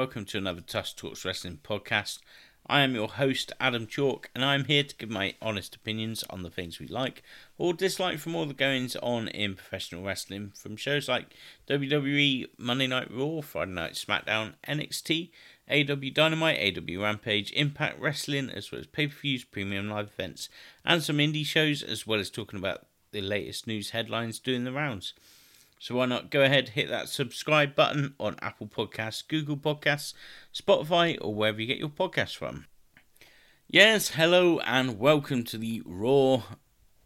welcome to another Tusk Talks Wrestling podcast. I am your host, Adam Chalk, and I'm here to give my honest opinions on the things we like or dislike from all the goings on in professional wrestling, from shows like WWE, Monday Night Raw, Friday Night SmackDown, NXT, AEW Dynamite, AEW Rampage, Impact Wrestling, as well as pay per views, premium live events, and some indie shows, as well as talking about the latest news headlines doing the rounds. So why not go ahead, hit that subscribe button on Apple Podcasts, Google Podcasts, Spotify, or wherever you get your podcasts from. Yes, hello and welcome to the Raw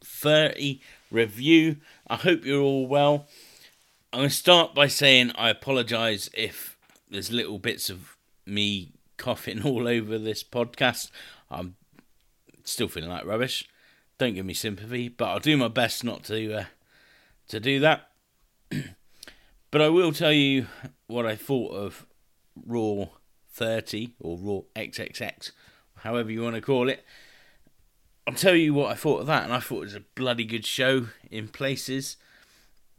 30 review. I hope you're all well. I'm going to start by saying I apologise if there's little bits of me coughing all over this podcast. I'm still feeling like rubbish. Don't give me sympathy, but I'll do my best not to uh, to do that. But I will tell you what I thought of Raw 30 or Raw XXX, however you want to call it. I'll tell you what I thought of that, and I thought it was a bloody good show in places.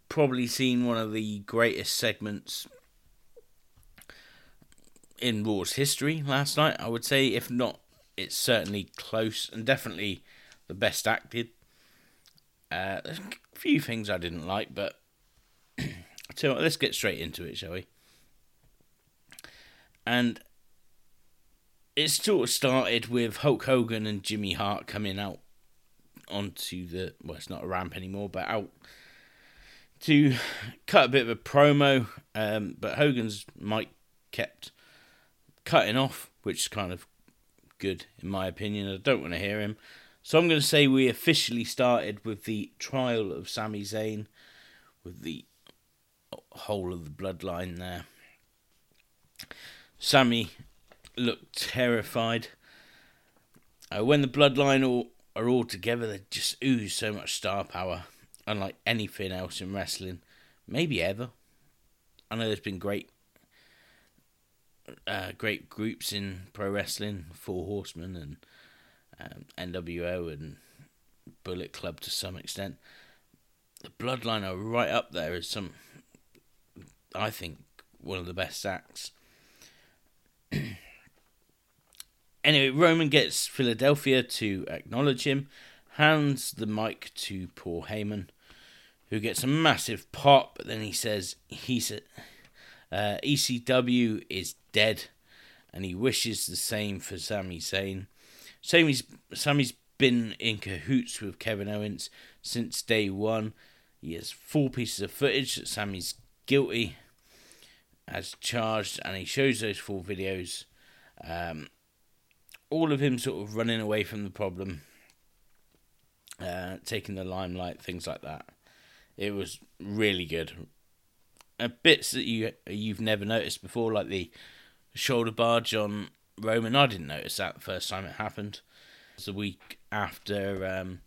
Probably seen one of the greatest segments in Raw's history last night. I would say, if not, it's certainly close and definitely the best acted. Uh, there's a few things I didn't like, but so let's get straight into it, shall we? And it sort of started with Hulk Hogan and Jimmy Hart coming out onto the well, it's not a ramp anymore, but out to cut a bit of a promo. Um, but Hogan's mic kept cutting off, which is kind of good in my opinion. I don't want to hear him. So I'm going to say we officially started with the trial of Sami Zayn, with the whole of the bloodline there. Sami looked terrified. Uh, when the bloodline all are all together, they just ooze so much star power, unlike anything else in wrestling, maybe ever. I know there's been great, uh, great groups in pro wrestling, Four Horsemen and um, NWO and Bullet Club to some extent. The Bloodline are right up there as some I think, one of the best acts. anyway, Roman gets Philadelphia to acknowledge him, hands the mic to Paul Heyman, who gets a massive pop, but then he says he's uh, ECW is dead, and he wishes the same for Sami Zayn. Sami's, Sami's been in cahoots with Kevin Owens since day one. He has four pieces of footage that Sami's guilty as charged, and he shows those four videos. Um, all of him sort of running away from the problem, uh, taking the limelight, things like that. It was really good. Uh, bits that you you've never noticed before, like the shoulder barge on Roman. I didn't notice that the first time it happened. It was the week after um,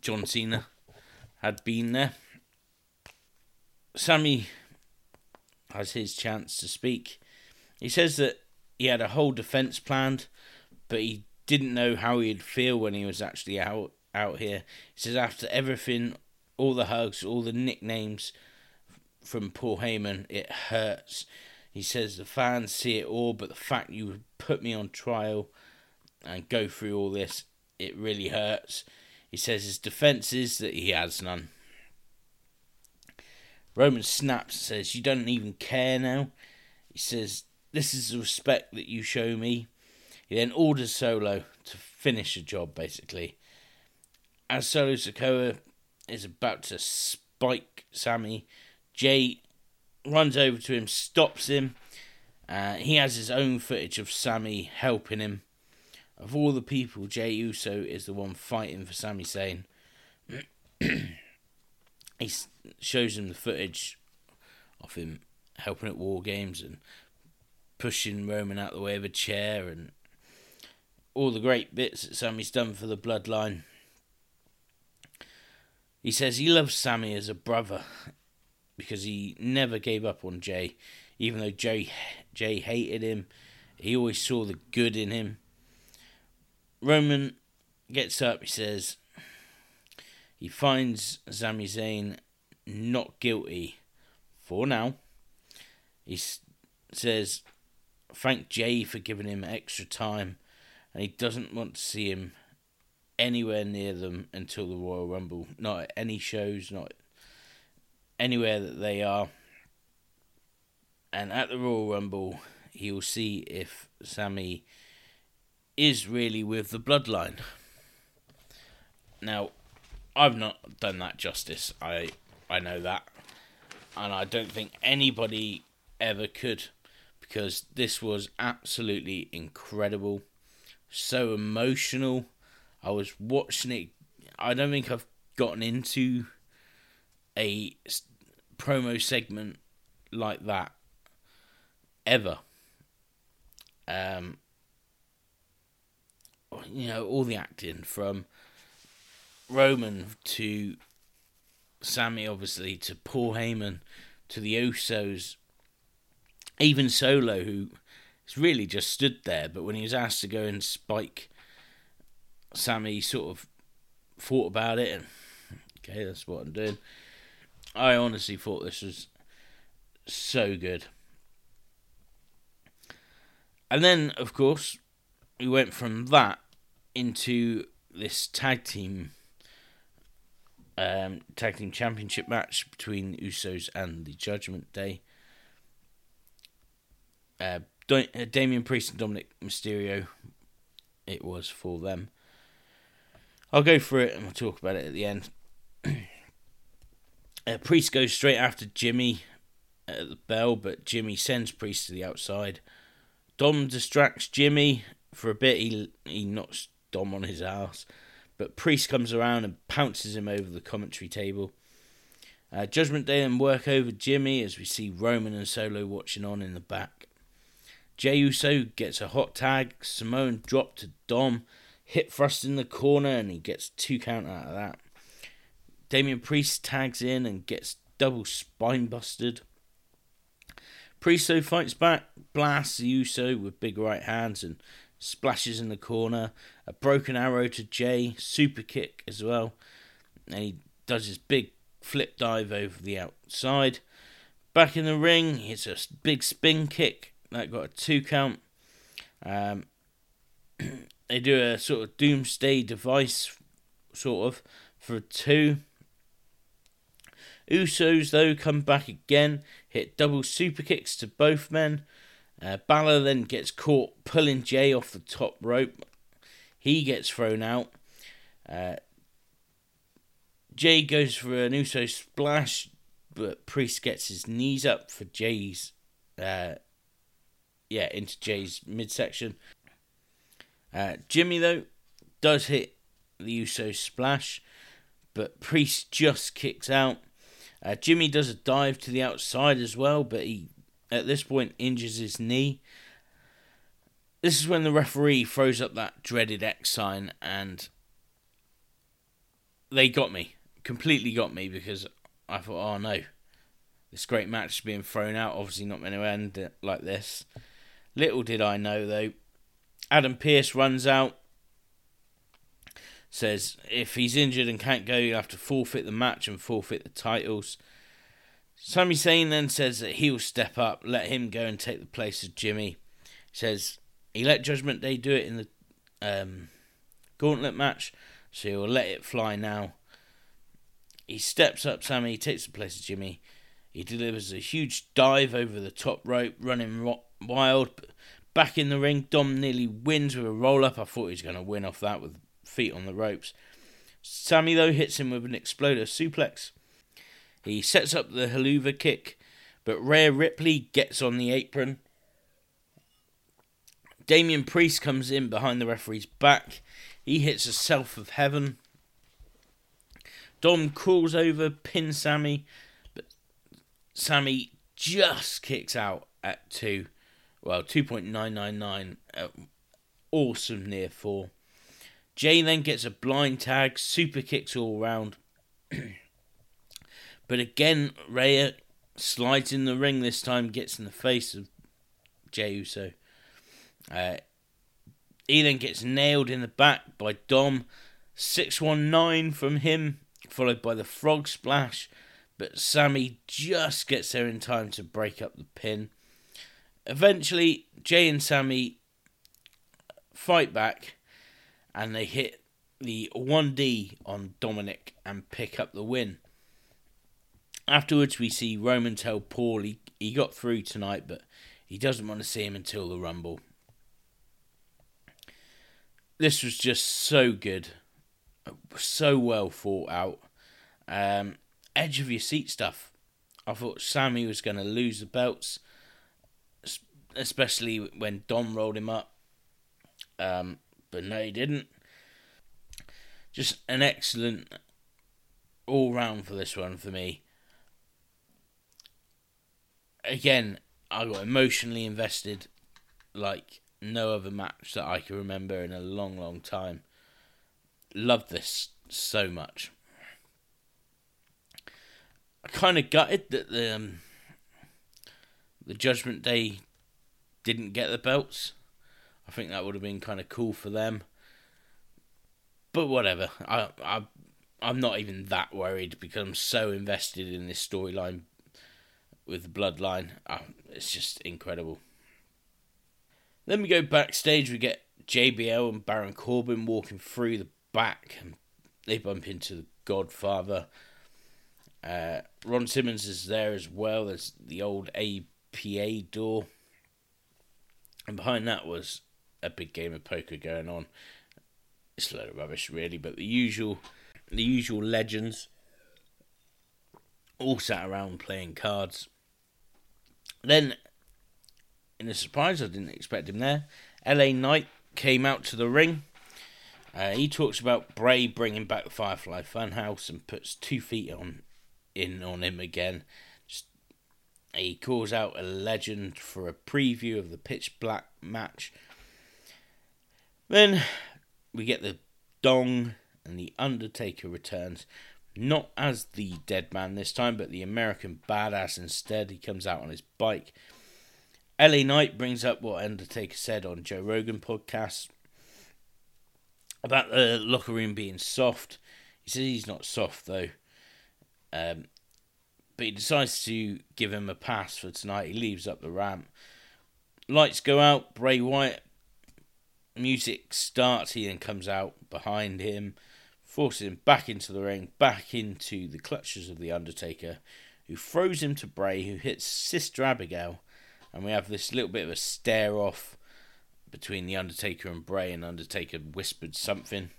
John Cena had been there. Sami has his chance to speak. He says that he had a whole defence planned, but he didn't know how he'd feel when he was actually out out here. He says after everything, all the hugs, all the nicknames from Paul Heyman, it hurts. He says the fans see it all, but the fact you put me on trial and go through all this, it really hurts. He says his defence is that he has none. Roman snaps and says, You don't even care now. He says, This is the respect that you show me. He then orders Solo to finish the job, basically. As Solo Sikoa is about to spike Sami, Jey runs over to him, stops him. Uh, he has his own footage of Sami helping him. Of all the people, Jey Uso is the one fighting for Sami Zayn. he shows him the footage of him helping at war games and pushing Roman out the way of a chair and all the great bits that Sami's done for the bloodline. He says he loves Sami as a brother because he never gave up on Jey, even though Jey Jey hated him. He always saw the good in him. Roman gets up. He says, he finds Sami Zayn not guilty for now. He says thank Jey for giving him extra time, and he doesn't want to see him anywhere near them until the Royal Rumble. Not at any shows, not anywhere that they are. And at the Royal Rumble, he will see if Sami is really with the bloodline. Now, I've not done that justice. I I know that, and I don't think anybody ever could, because this was absolutely incredible, so emotional. I was watching it. I don't think I've gotten into a promo segment like that ever. Um, you know, all the acting from Roman to Sami, obviously, to Paul Heyman, to the Usos, even Solo, who really just stood there, but when he was asked to go and spike Sami, sort of thought about it and, okay, that's what I'm doing. I honestly thought this was so good. And then, of course, we went from that into this tag team um, tag team championship match between Usos and the Judgment Day. Uh, uh, Damian Priest and Dominic Mysterio, it was for them. I'll go through it and we'll talk about it at the end. uh, Priest goes straight after Jimmy at the bell, but Jimmy sends Priest to the outside. Dom distracts Jimmy for a bit. He he knocks Dom on his ass. But Priest comes around and pounces him over the commentary table. Uh, Judgment Day and work over Jimmy as we see Roman and Solo watching on in the back. Jey Uso gets a hot tag. Samoan drop to Dom. Hip thrust in the corner and he gets two count out of that. Damian Priest tags in and gets double spine busted. Priest fights back, blasts Uso with big right hands and splashes in the corner, a broken arrow to Jey, super kick as well, and he does his big flip dive over the outside. Back in the ring, it's a big spin kick that got a two count. Um, they do a sort of doomsday device, sort of, for a two. Usos, though, come back again, hit double super kicks to both men, uh, Balor then gets caught pulling Jey off the top rope. He gets thrown out. Uh, Jey goes for an Uso splash, but Priest gets his knees up for Jey's, uh, yeah, into Jey's midsection. Uh, Jimmy though does hit the Uso splash, but Priest just kicks out. Uh, Jimmy does a dive to the outside as well, but he at this point injures his knee. This is when the referee throws up that dreaded X sign, and they got me. Completely got me because I thought, oh no, this great match is being thrown out. Obviously, not going to end like this. Little did I know, though, Adam Pearce runs out, says if he's injured and can't go, you'll have to forfeit the match and forfeit the titles. Sami Zayn then says that he'll step up, let him go and take the place of Jimmy. He says he let Judgment Day do it in the um, gauntlet match, so he'll let it fly now. He steps up, Sami, takes the place of Jimmy. He delivers a huge dive over the top rope, running wild. Back in the ring, Dom nearly wins with a roll up. I thought he was going to win off that with feet on the ropes. Sami, though, hits him with an exploder suplex. He sets up the Helluva Kick, but Rhea Ripley gets on the apron. Damian Priest comes in behind the referee's back. He hits a South of Heaven. Dom crawls over, pins Sami, but Sami just kicks out at two. Well, 2.999. Uh, awesome near fall. Jey then gets a blind tag, super kicks all round. But again, Rhea slides in the ring this time, gets in the face of Jey Uso. Uh, he then gets nailed in the back by Dom. 619 from him, followed by the frog splash. But Sami just gets there in time to break up the pin. Eventually, Jey and Sami fight back and they hit the 1D on Dominic and pick up the win. Afterwards, we see Roman tell Paul he, he got through tonight, but he doesn't want to see him until the Rumble. This was just so good, so well thought out. Um, edge of your seat stuff. I thought Sami was going to lose the belts, especially when Dom rolled him up. Um, but no, he didn't. Just an excellent all round for this one for me. Again, I got emotionally invested like no other match that I can remember in a long, long time. Loved this so much. I kind of gutted that the um, the Judgment Day didn't get the belts. I think that would have been kind of cool for them. But whatever. I I I'm not even that worried because I'm so invested in this storyline with Bloodline. Oh, it's just incredible. Then we go backstage. We get JBL and Baron Corbin walking through the back, and they bump into the Godfather. Uh, Ron Simmons is there as well. There's the old APA door, and behind that was a big game of poker going on. It's a load of rubbish, really, but the usual, the usual legends all sat around playing cards. Then, in a surprise, I didn't expect him there. LA Knight came out to the ring. Uh, he talks about Bray bringing back Firefly Funhouse and puts two feet on in on him again. He calls out a legend for a preview of the Pitch Black match. Then we get the gong and the Undertaker returns. Not as the dead man this time, but the American badass instead. He comes out on his bike. LA Knight brings up what Undertaker said on Joe Rogan podcast about the locker room being soft. He says he's not soft though. Um, but he decides to give him a pass for tonight. He leaves up the ramp. Lights go out. Bray Wyatt. Music starts. He then comes out behind him, forces him back into the ring, back into the clutches of the Undertaker, who throws him to Bray, who hits Sister Abigail, and we have this little bit of a stare off between the Undertaker and Bray, and Undertaker whispered something.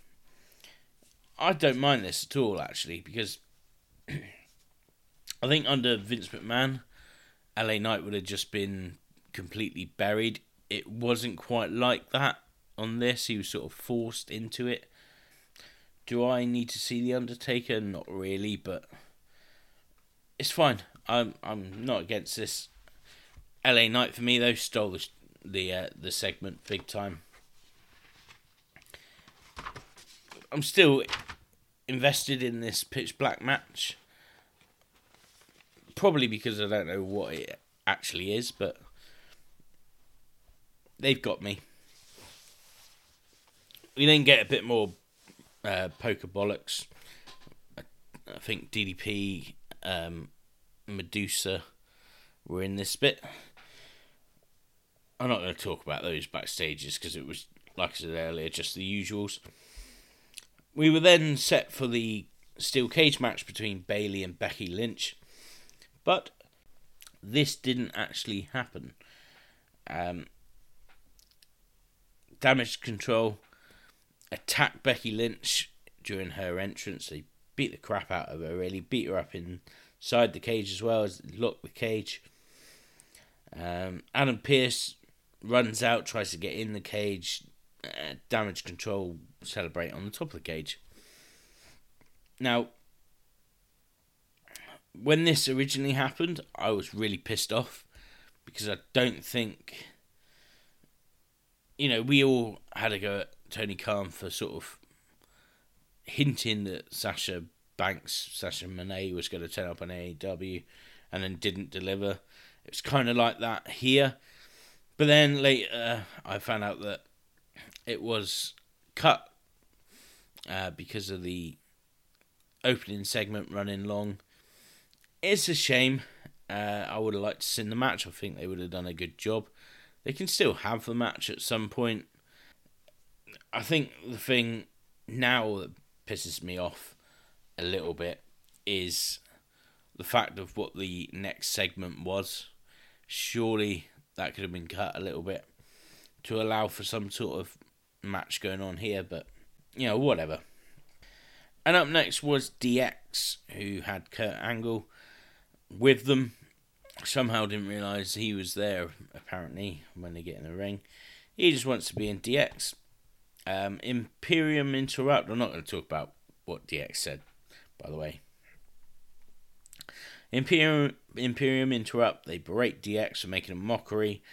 I don't mind this at all, actually, because I think under Vince McMahon, LA Knight would have just been completely buried. It wasn't quite like that on this. He was sort of forced into it. Do I need to see the Undertaker? Not really, but it's fine. I'm I'm not against this. LA Knight for me though stole the the uh, the segment big time. I'm still invested in this pitch black match. Probably because I don't know what it actually is, but they've got me. We then get a bit more uh, poker bollocks. I think DDP, um, Medusa were in this bit. I'm not going to talk about those backstages because it was, like I said earlier, just the usuals. We were then set for the steel cage match between Bayley and Becky Lynch, but this didn't actually happen. Um, damage control attacked Becky Lynch during her entrance. They beat the crap out of her, really beat her up inside the cage as well as locked the cage. Um, Adam Pearce runs out, tries to get in the cage. Uh, damage control celebrate on the top of the cage. Now, when this originally happened, I was really pissed off because I don't think, you know, we all had a go at Tony Khan for sort of hinting that Sasha Banks, Sasha Monet was going to turn up on AEW and then didn't deliver. It was kind of like that here. But then later, I found out that it was cut uh, because of the opening segment running long. It's a shame. Uh, I would have liked to see the match. I think they would have done a good job. They can still have the match at some point. I think the thing now that pisses me off a little bit is the fact of what the next segment was. Surely that could have been cut a little bit to allow for some sort of match going on here, but you know, whatever. And up next was DX, who had Kurt Angle with them. Somehow didn't realise he was there, apparently, when they get in the ring. He just wants to be in DX. Um, Imperium Interrupt. I'm not going to talk about what DX said, by the way. Imperium, Imperium Interrupt. They berate DX for making a mockery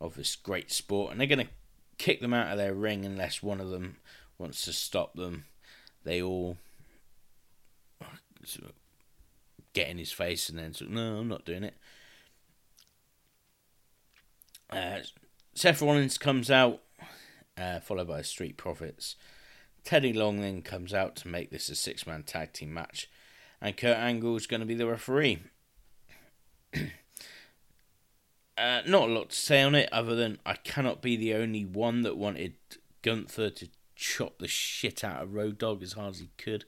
of this great sport, and they're going to kick them out of their ring unless one of them wants to stop them. They all sort of get in his face and then sort of, no, I'm not doing it. Uh, Seth Rollins comes out, uh, followed by Street Profits. Teddy Long then comes out to make this a six man tag team match, and Kurt Angle is going to be the referee. uh, not a lot to say on it other than I cannot be the only one that wanted Gunther to chop the shit out of Road Dog as hard as he could.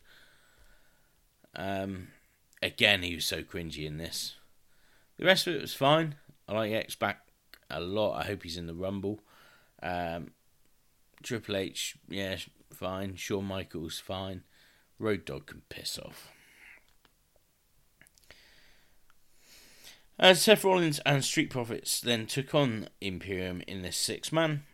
Um, again, he was so cringy in this. The rest of it was fine. I like X-Pac a lot. I hope he's in the Rumble. Um, Triple H, yeah, fine. Shawn Michaels, fine. Road Dog can piss off. As Seth Rollins and Street Profits then took on Imperium in this six man.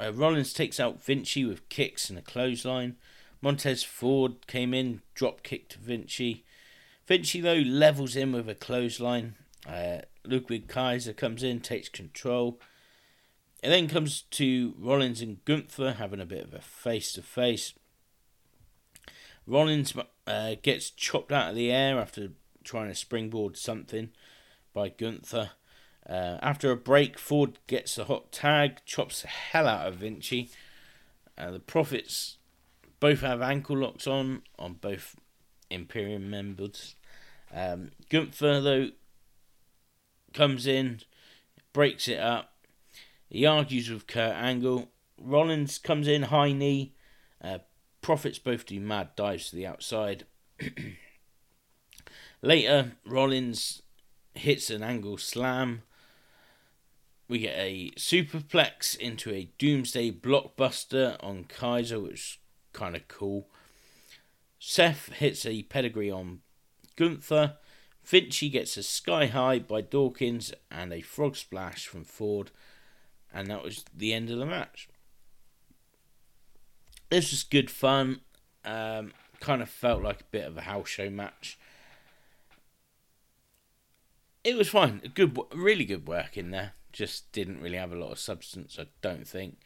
Uh, Rollins takes out Vinci with kicks and a clothesline. Montez Ford came in, drop kicked Vinci. Vinci, though, levels in with a clothesline. Uh, Ludwig Kaiser comes in, takes control. It then comes to Rollins and Gunther having a bit of a face to face. Rollins uh, gets chopped out of the air after trying to springboard something by Gunther. Uh, after a break, Ford gets a hot tag, chops the hell out of Vinci. Uh, the Profits both have ankle locks on on both Imperium members. Um, Gunther, though, comes in, breaks it up. He argues with Kurt Angle. Rollins comes in, high knee. Uh, Profits both do mad dives to the outside. Later, Rollins hits an angle slam. We get a superplex into a doomsday blockbuster on Kaiser, which is kind of cool. Seth hits a pedigree on Gunther. Vinci gets a sky high by Dawkins and a frog splash from Ford, and that was the end of the match. This was good fun. Um, kind of felt like a bit of a house show match. It was fine. Good, really good work in there. Just didn't really have a lot of substance, I don't think.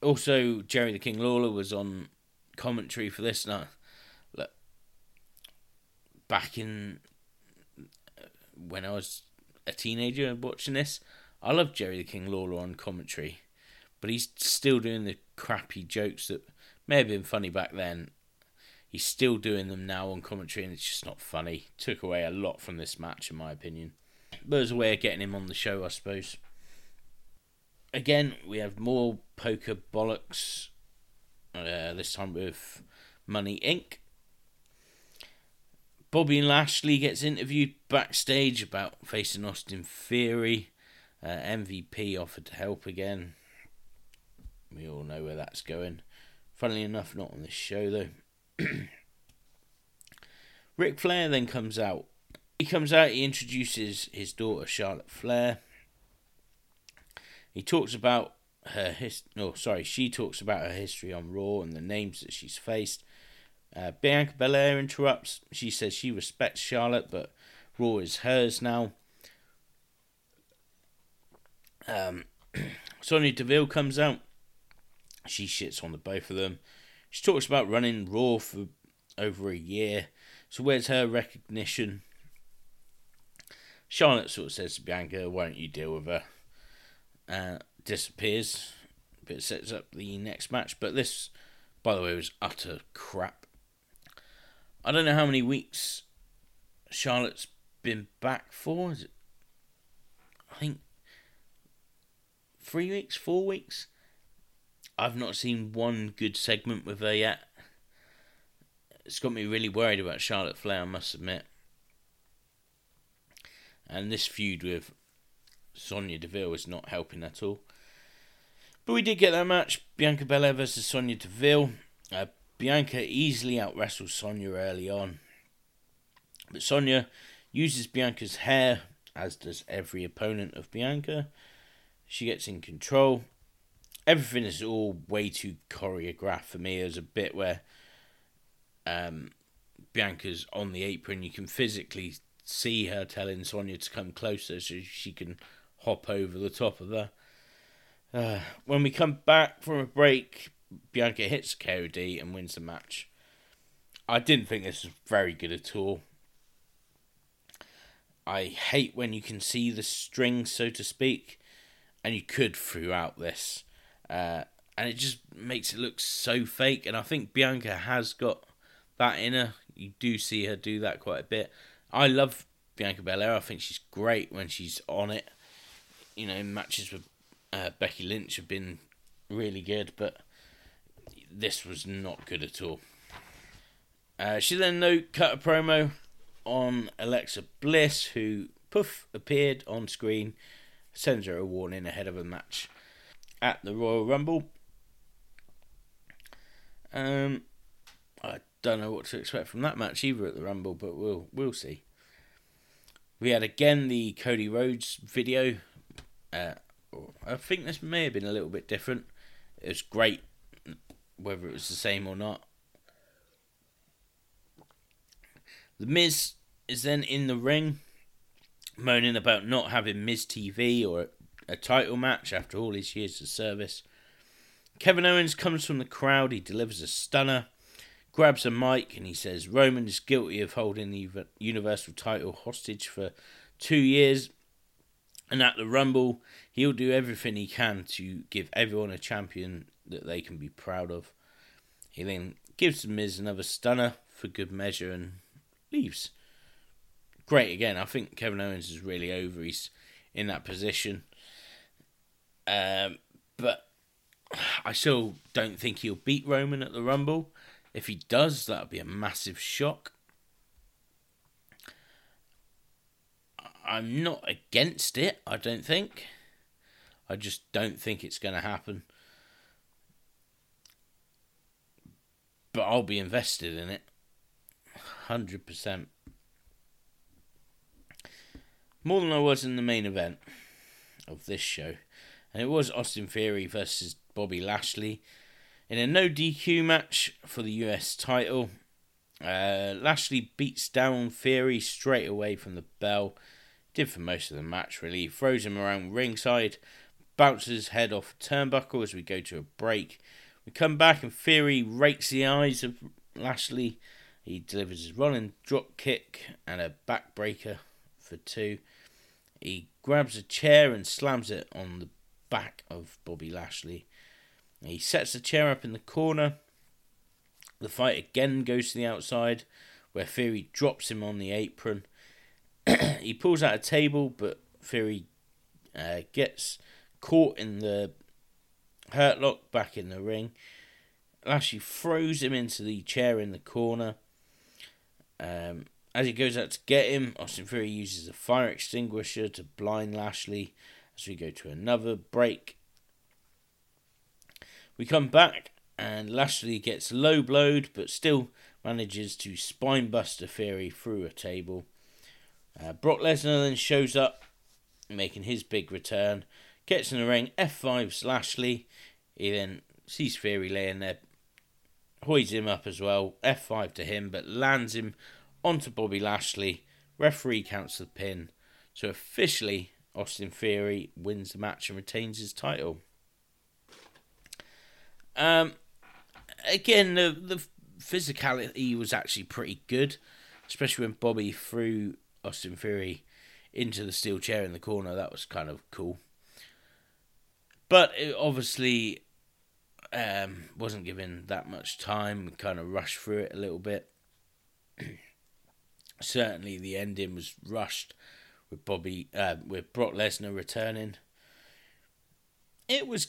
Also, Jerry the King Lawler was on commentary for this. Now, look, back in uh, when I was a teenager watching this, I love Jerry the King Lawler on commentary, but he's still doing the crappy jokes that may have been funny back then. He's still doing them now on commentary, and it's just not funny. Took away a lot from this match, in my opinion. But was a way of getting him on the show, I suppose. Again, we have more poker bollocks. Uh, this time with Money Inc. Bobby Lashley gets interviewed backstage about facing Austin Theory. Uh, MVP offered to help again. We all know where that's going. Funnily enough, not on this show though. Ric Flair then comes out. He comes out, he introduces his daughter Charlotte Flair. He talks about her his no sorry, she talks about her history on Raw and the names that she's faced. Uh, Bianca Belair interrupts. She says she respects Charlotte, but Raw is hers now. Um, Sonya Deville comes out. She shits on the both of them. She talks about running Raw for over a year. So where's her recognition? Charlotte sort of says to Bianca, "Why don't you deal with her?" Uh, disappears, but sets up the next match. But this, by the way, was utter crap. I don't know how many weeks Charlotte's been back for, I think, three weeks, four weeks. I've not seen one good segment with her yet. It's got me really worried about Charlotte Flair, I must admit. And this feud with Sonya Deville is not helping at all. But we did get that match Bianca Belair versus Sonya Deville. Uh, Bianca easily out wrestles Sonya early on. But Sonya uses Bianca's hair, as does every opponent of Bianca. She gets in control. Everything is all way too choreographed for me. There's a bit where um, Bianca's on the apron. You can physically see her telling Sonya to come closer so she can hop over the top of her. Uh, when we come back from a break, Bianca hits KOD and wins the match. I didn't think this was very good at all. I hate when you can see the string, so to speak, and you could throughout this. Uh, and it just makes it look so fake. And I think Bianca has got that in her. You do see her do that quite a bit. I love Bianca Belair. I think she's great when she's on it. You know, matches with uh, Becky Lynch have been really good, but this was not good at all. Uh, she then no cut a promo on Alexa Bliss, who poof appeared on screen, sends her a warning ahead of a match at the Royal Rumble. Um, I don't know what to expect from that match either at the Rumble, but we'll we'll see. We had again the Cody Rhodes video. Uh, I think this may have been a little bit different. It was great, whether it was the same or not. The Miz is then in the ring, moaning about not having Miz TV or a title match after all his years of service. Kevin Owens comes from the crowd. He delivers a stunner, grabs a mic, and he says Roman is guilty of holding the Universal title hostage for two years. And at the Rumble, he'll do everything he can to give everyone a champion that they can be proud of. He then gives Miz another stunner for good measure and leaves. Great again. I think Kevin Owens is really over. He's in that position. Um, but I still don't think he'll beat Roman at the Rumble. If he does, that'll be a massive shock. I'm not against it, I don't think. I just don't think it's going to happen. But I'll be invested in it. 100%. More than I was in the main event of this show and it was Austin Theory versus Bobby Lashley in a no DQ match for the US title. Uh, Lashley beats down Theory straight away from the bell. Did for most of the match, really. Throws him around ringside, bounces his head off turnbuckle as we go to a break. We come back and Theory rakes the eyes of Lashley. He delivers his running drop kick and a backbreaker for two. He grabs a chair and slams it on the back of Bobby Lashley. He sets the chair up in the corner. The fight again goes to the outside, where Theory drops him on the apron. he pulls out a table, but Theory uh, gets caught in the hurt lock back in the ring. Lashley throws him into the chair in the corner. Um, as he goes out to get him, Austin Theory uses a fire extinguisher to blind Lashley as we go to another break. We come back and Lashley gets low blowed but still manages to spinebuster Theory through a table. Uh, Brock Lesnar then shows up, making his big return. Gets in the ring, F5s Lashley. He then sees Theory laying there, hoids him up as well. F5 to him, but lands him onto Bobby Lashley. Referee counts the pin. So officially, Austin Theory wins the match and retains his title. Um, again, the the physicality was actually pretty good, especially when Bobby threw Austin Theory into the steel chair in the corner. That was kind of cool. But it obviously um, wasn't given that much time. Kind of rushed through it a little bit. Certainly, the ending was rushed with Bobby uh, with Brock Lesnar returning. It was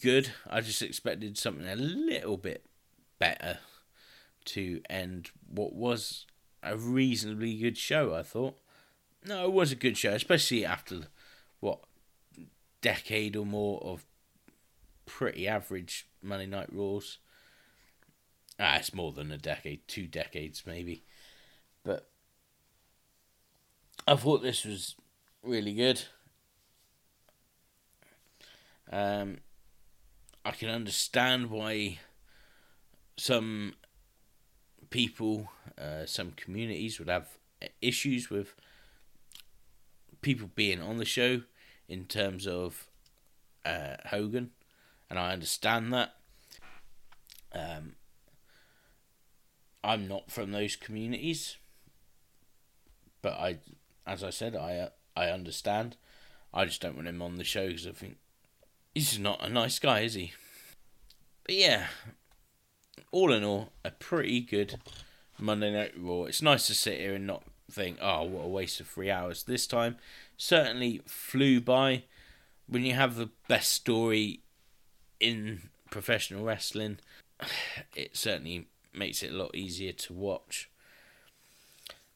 good. I just expected something a little bit better to end what was a reasonably good show. I thought. No, it was a good show, especially after what decade or more of pretty average Monday Night Raws. Ah, it's more than a decade, two decades maybe. But I thought this was really good. Um, I can understand why some people, uh, some communities would have issues with people being on the show in terms of uh, Hogan, and I understand that. Um, I'm not from those communities, but I, as I said, I uh, I understand. I just don't want him on the show because I think he's not a nice guy, is he? But yeah, all in all, a pretty good Monday Night Raw. It's nice to sit here and not think, oh, what a waste of three hours. This time certainly flew by. When you have the best story in professional wrestling, it certainly makes it a lot easier to watch.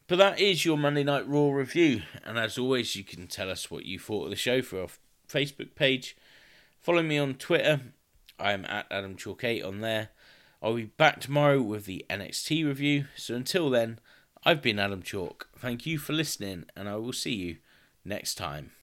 But that is your Monday Night Raw review, and as always, you can tell us what you thought of the show through our Facebook page. Follow me on Twitter. I am at Adam Chalk 8 on there. I'll be back tomorrow with the NXT review. So until then, I've been Adam Chalk. Thank you for listening, and I will see you next time.